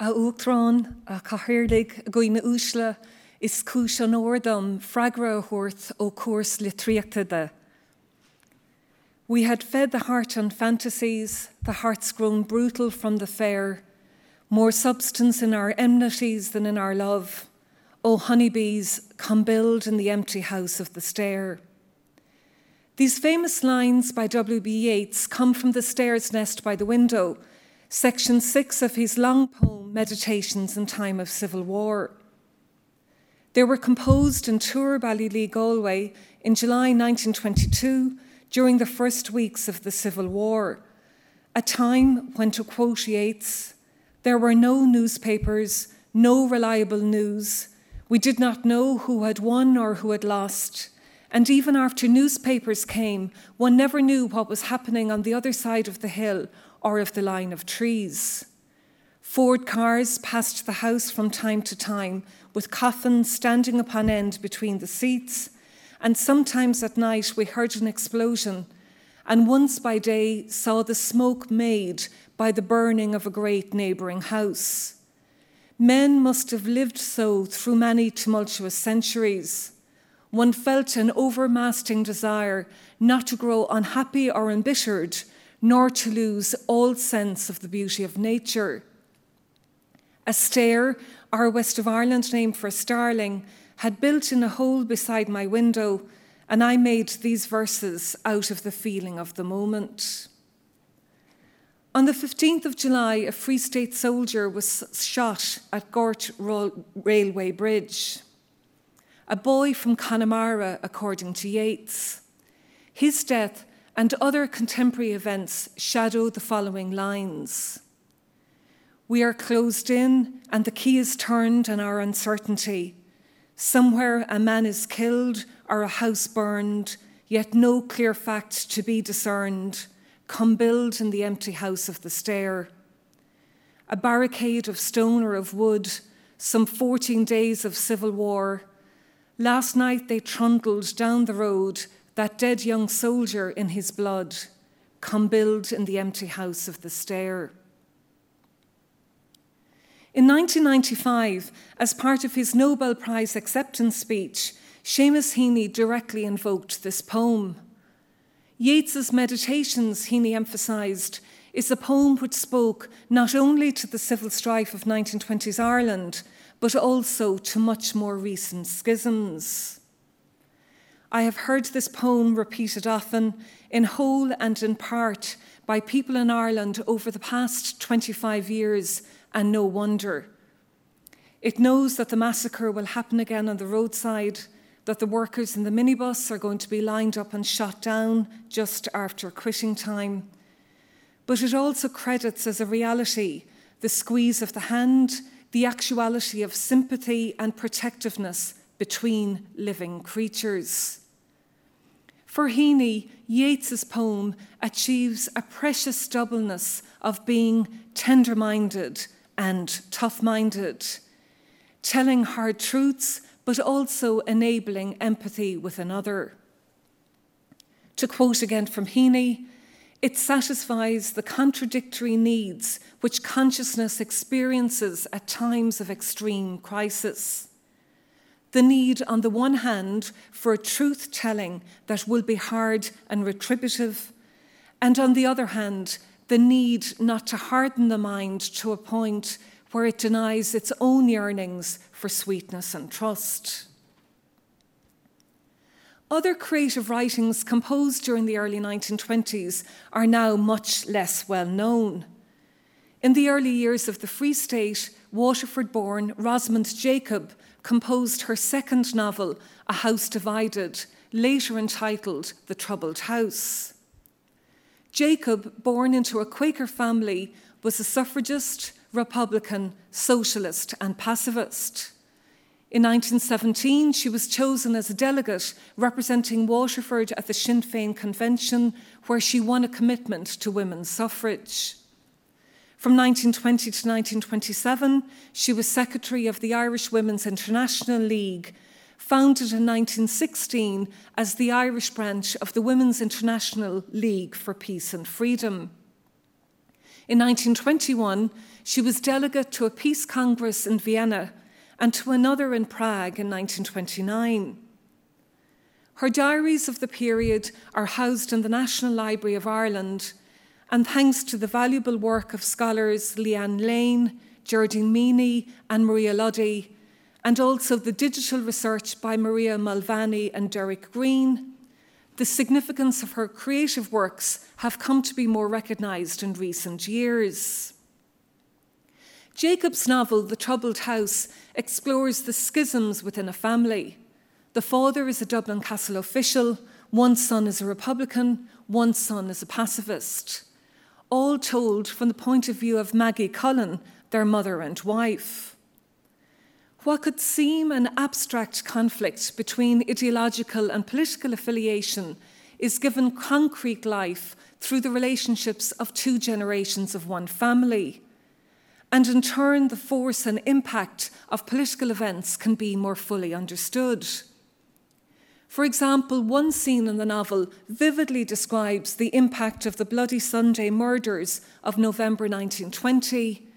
A úrán a chahirirlig a goine úsle is cis an ódam fragra thuirt ó cuas le tríachtaide. We had fed the heart on fantasies, the heart's grown brutal from the fair, more substance in our enmities than in our love. O honeybees, come build in the empty house of the stare. These famous lines by W.B. Yeats come from the stare's nest by the window, section six of his long poem Meditations in Time of Civil War. They were composed in Thoor Ballylee, Galway in July 1922 during the first weeks of the Civil War, a time when, to quote Yeats, there were no newspapers, no reliable news. We did not know who had won or who had lost. And even after newspapers came, one never knew what was happening on the other side of the hill or of the line of trees. Ford cars passed the house from time to time, with coffins standing upon end between the seats, and sometimes at night we heard an explosion, and once by day saw the smoke made by the burning of a great neighbouring house. Men must have lived so through many tumultuous centuries. One felt an overmasting desire not to grow unhappy or embittered, nor to lose all sense of the beauty of nature. A stare, our West of Ireland name for starling, had built in a hole beside my window, and I made these verses out of the feeling of the moment. On the 15th of July, a Free State soldier was shot at Gort Railway Bridge. A boy from Connemara, according to Yeats. His death and other contemporary events shadow the following lines. We are closed in, and the key is turned in our uncertainty. Somewhere a man is killed or a house burned, yet no clear fact to be discerned. Come build in the empty house of the stare. A barricade of stone or of wood, some 14 days of civil war. Last night they trundled down the road that dead young soldier in his blood, come build in the empty house of the stare. In 1995, as part of his Nobel Prize acceptance speech, Seamus Heaney directly invoked this poem. Yeats's Meditations, Heaney emphasised, is a poem which spoke not only to the civil strife of 1920s Ireland, but also to much more recent schisms. I have heard this poem repeated often, in whole and in part, by people in Ireland over the past 25 years, and no wonder. It knows that the massacre will happen again on the roadside, that the workers in the minibus are going to be lined up and shot down just after quitting time. But it also credits as a reality the squeeze of the hand, the actuality of sympathy and protectiveness between living creatures. For Heaney, Yeats's poem achieves a precious doubleness of being tender minded and tough minded, telling hard truths, but also enabling empathy with another. To quote again from Heaney, it satisfies the contradictory needs which consciousness experiences at times of extreme crisis the need, on the one hand, for a truth telling that will be hard and retributive, and on the other hand, the need not to harden the mind to a point where it denies its own yearnings for sweetness and trust. Other creative writings composed during the early 1920s are now much less well known. In the early years of the Free State, Waterford born Rosamond Jacob composed her second novel, A House Divided, later entitled The Troubled House. Jacob, born into a Quaker family, was a suffragist, Republican, socialist, and pacifist. In 1917, she was chosen as a delegate representing Waterford at the Sinn Féin Convention, where she won a commitment to women's suffrage. From 1920 to 1927, she was secretary of the Irish Women's International League, founded in 1916 as the Irish branch of the Women's International League for Peace and Freedom. In 1921, she was delegate to a peace congress in Vienna and to another in Prague in 1929. Her diaries of the period are housed in the National Library of Ireland, and thanks to the valuable work of scholars Leeann Lane, Geraldine Meaney, and Maria Luddy, and also the digital research by Maria Mulvany and Derek Greene, the significance of her creative works have come to be more recognised in recent years. Jacob's novel, The Troubled House, explores the schisms within a family. The father is a Dublin Castle official, one son is a Republican, one son is a pacifist. All told from the point of view of Maggie Cullen, their mother and wife. What could seem an abstract conflict between ideological and political affiliation is given concrete life through the relationships of two generations of one family. And in turn, the force and impact of political events can be more fully understood. For example, one scene in the novel vividly describes the impact of the Bloody Sunday murders of November 1920,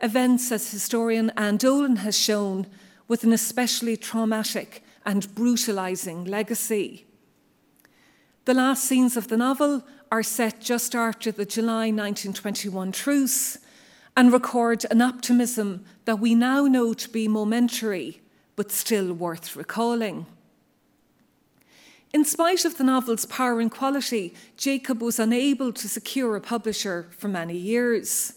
events, as historian Anne Dolan has shown, with an especially traumatic and brutalising legacy. The last scenes of the novel are set just after the July 1921 truce and record an optimism that we now know to be momentary, but still worth recalling. In spite of the novel's power and quality, Jacob was unable to secure a publisher for many years.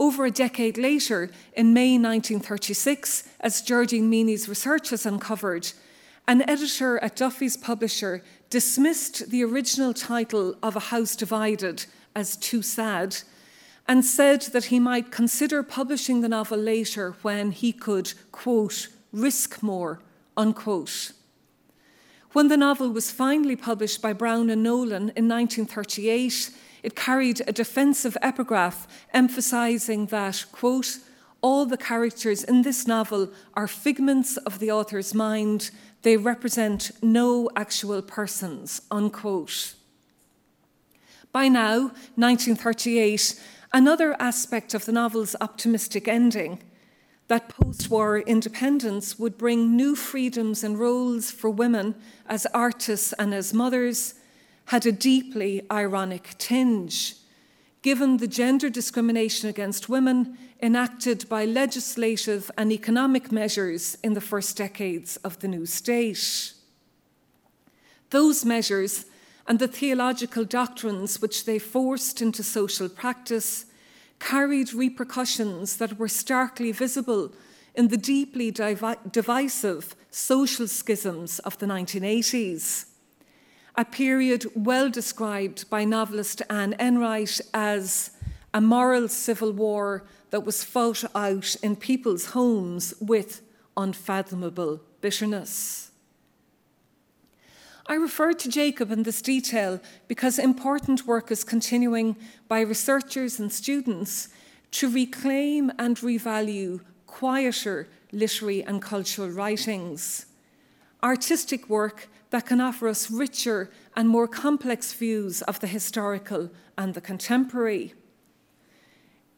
Over a decade later, in May 1936, as Geraldine Meaney's research has uncovered, an editor at Duffy's publisher dismissed the original title of A House Divided as too sad and said that he might consider publishing the novel later when he could, quote, risk more, unquote. When the novel was finally published by Browne and Nolan in 1938, it carried a defensive epigraph emphasizing that, quote, all the characters in this novel are figments of the author's mind. They represent no actual persons, unquote. By now, 1938, another aspect of the novel's optimistic ending that post war independence would bring new freedoms and roles for women as artists and as mothers had a deeply ironic tinge, given the gender discrimination against women enacted by legislative and economic measures in the first decades of the new state. Those measures and the theological doctrines which they forced into social practice carried repercussions that were starkly visible in the deeply divi- divisive social schisms of the 1980s, a period well described by novelist Anne Enright as a moral civil war that was fought out in people's homes with unfathomable bitterness. I refer to Jacob in this detail because important work is continuing by researchers and students to reclaim and revalue quieter literary and cultural writings, artistic work that can offer us richer and more complex views of the historical and the contemporary.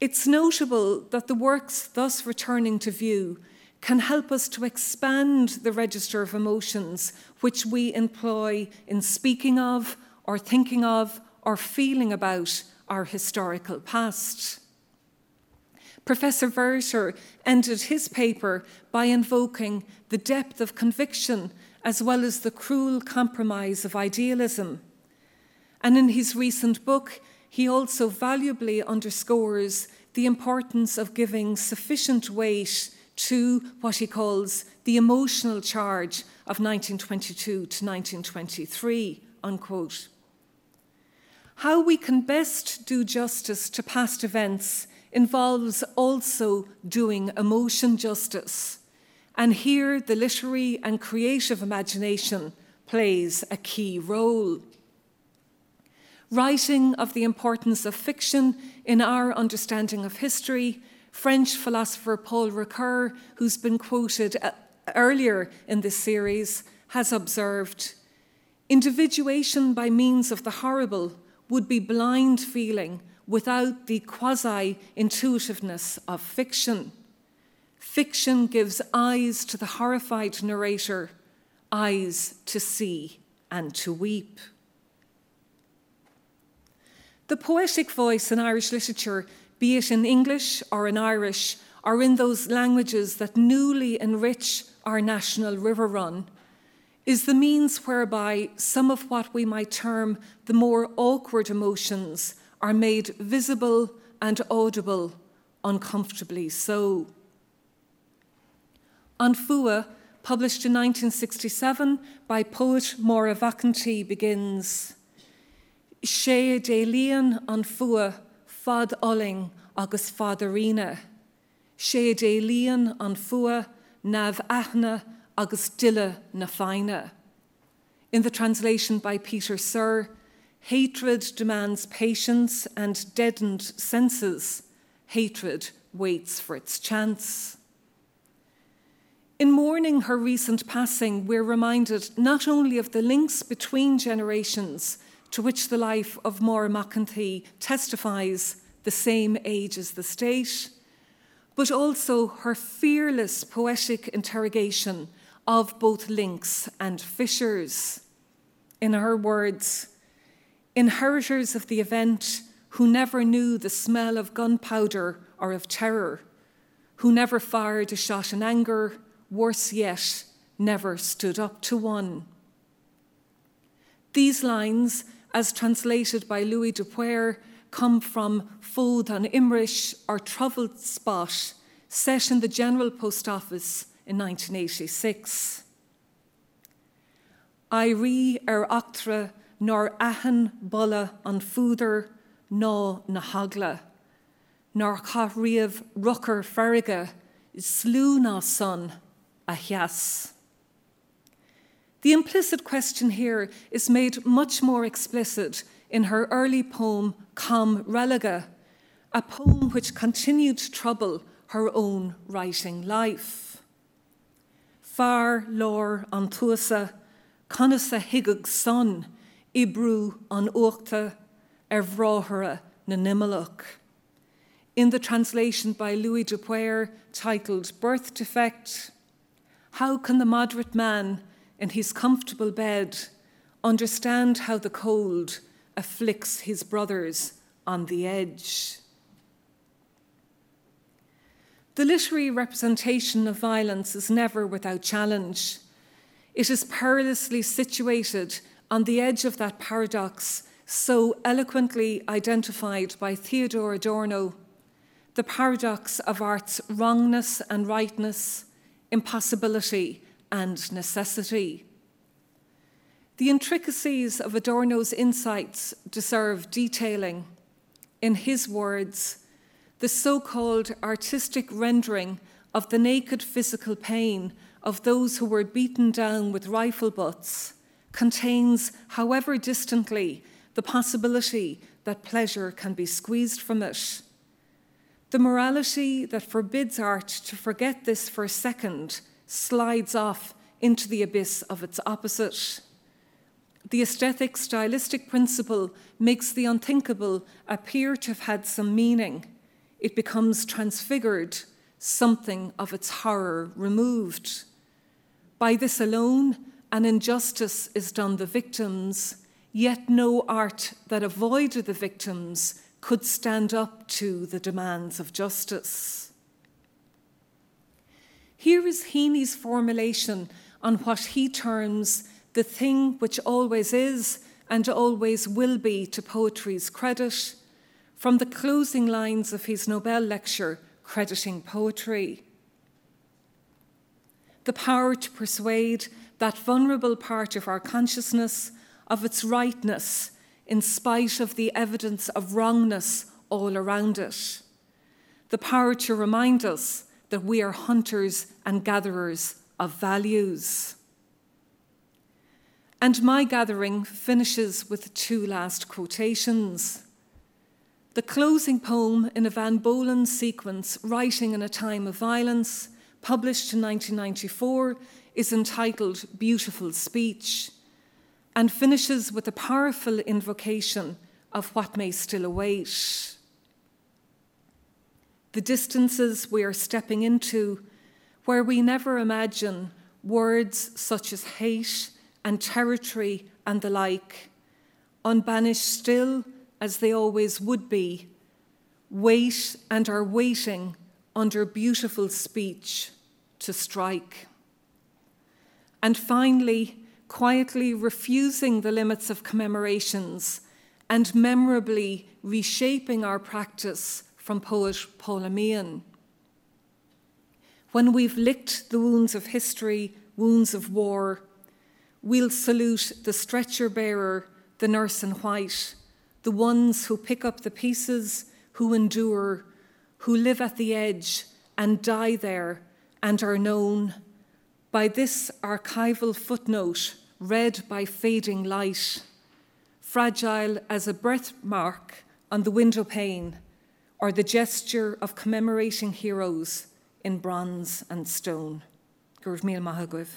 It's notable that the works thus returning to view can help us to expand the register of emotions which we employ in speaking of, or thinking of, or feeling about our historical past. Professor Werter ended his paper by invoking the depth of conviction as well as the cruel compromise of idealism. And in his recent book, he also valuably underscores the importance of giving sufficient weight to what he calls the emotional charge of 1922 to 1923, unquote. How we can best do justice to past events involves also doing emotion justice. And here, the literary and creative imagination plays a key role. Writing of the importance of fiction in our understanding of history French philosopher Paul Ricoeur, who's been quoted uh, earlier in this series, has observed individuation by means of the horrible would be blind feeling without the quasi intuitiveness of fiction. Fiction gives eyes to the horrified narrator, eyes to see and to weep. The poetic voice in Irish literature, be it in English or in Irish, or in those languages that newly enrich our national river run, is the means whereby some of what we might term the more awkward emotions are made visible and audible, uncomfortably so. An Fua, published in 1967 by poet Máire Mhac an tSaoi, begins sé dé líon an fua fad oling agus fadarina, sé dé líon an fua nav aithna agus dille na feine. In the translation by Peter Sirr, hatred demands patience and deadened senses. Hatred waits for its chance. In mourning her recent passing, we're reminded not only of the links between generations to which the life of Máire Mhac an tSaoi testifies the same age as the state, but also her fearless poetic interrogation of both links and fissures. In her words, inheritors of the event who never knew the smell of gunpowder or of terror, who never fired a shot in anger, worse yet, never stood up to one. These lines, as translated by Louis de Paor, come from Fód an Imrish or Troubled Spot, set in the General Post Office in 1986. I ri ar er achtra nor ahan bolla an fúder ná na hagla, nor cha riamh rucker is slú ná son a hias. The implicit question here is made much more explicit in her early poem Com Relega, a poem which continued to trouble her own writing life. Far lór an tuasa, Conasa hiigeg son, Ibrú an uachta er ar bhráthra na nimmelach. In the translation by Louis de Paor titled Birth Defect, how can the moderate man in his comfortable bed understand how the cold afflicts his brothers on the edge? The literary representation of violence is never without challenge. It is perilously situated on the edge of that paradox so eloquently identified by Theodor Adorno the paradox of art's wrongness and rightness, impossibility and necessity. The intricacies of Adorno's insights deserve detailing. In his words, the so called artistic rendering of the naked physical pain of those who were beaten down with rifle butts contains, however distantly, the possibility that pleasure can be squeezed from it. The morality that forbids art to forget this for a second slides off into the abyss of its opposite. The aesthetic stylistic principle makes the unthinkable appear to have had some meaning it becomes transfigured, something of its horror removed. By this alone, an injustice is done the victims, yet no art that avoided the victims could stand up to the demands of justice. Here is Heaney's formulation on what he terms the thing which always is and always will be to poetry's credit from the closing lines of his Nobel lecture crediting poetry. The power to persuade that vulnerable part of our consciousness of its rightness in spite of the evidence of wrongness all around it. The power to remind us that we are hunters and gatherers of values. And my gathering finishes with two last quotations. The closing poem in Eavan Boland sequence, Writing in a Time of Violence, published in 1994, is entitled Beautiful Speech and finishes with a powerful invocation of what may still await. the distances we are stepping into, where we never imagine words such as hate and territory and the like, unbanished still as they always would be, wait and are waiting under beautiful speech to strike. And finally, quietly refusing the limits of commemorations and memorably reshaping our practice from poet Paula. When we've licked the wounds of history, wounds of war, we'll salute the stretcher bearer, the nurse in white, the ones who pick up the pieces, who endure, who live at the edge and die there and are known by this archival footnote read by fading light, fragile as a birthmark on the window pane or the gesture of commemorating heroes in bronze and stone. Gurv Mil Mahagwiv.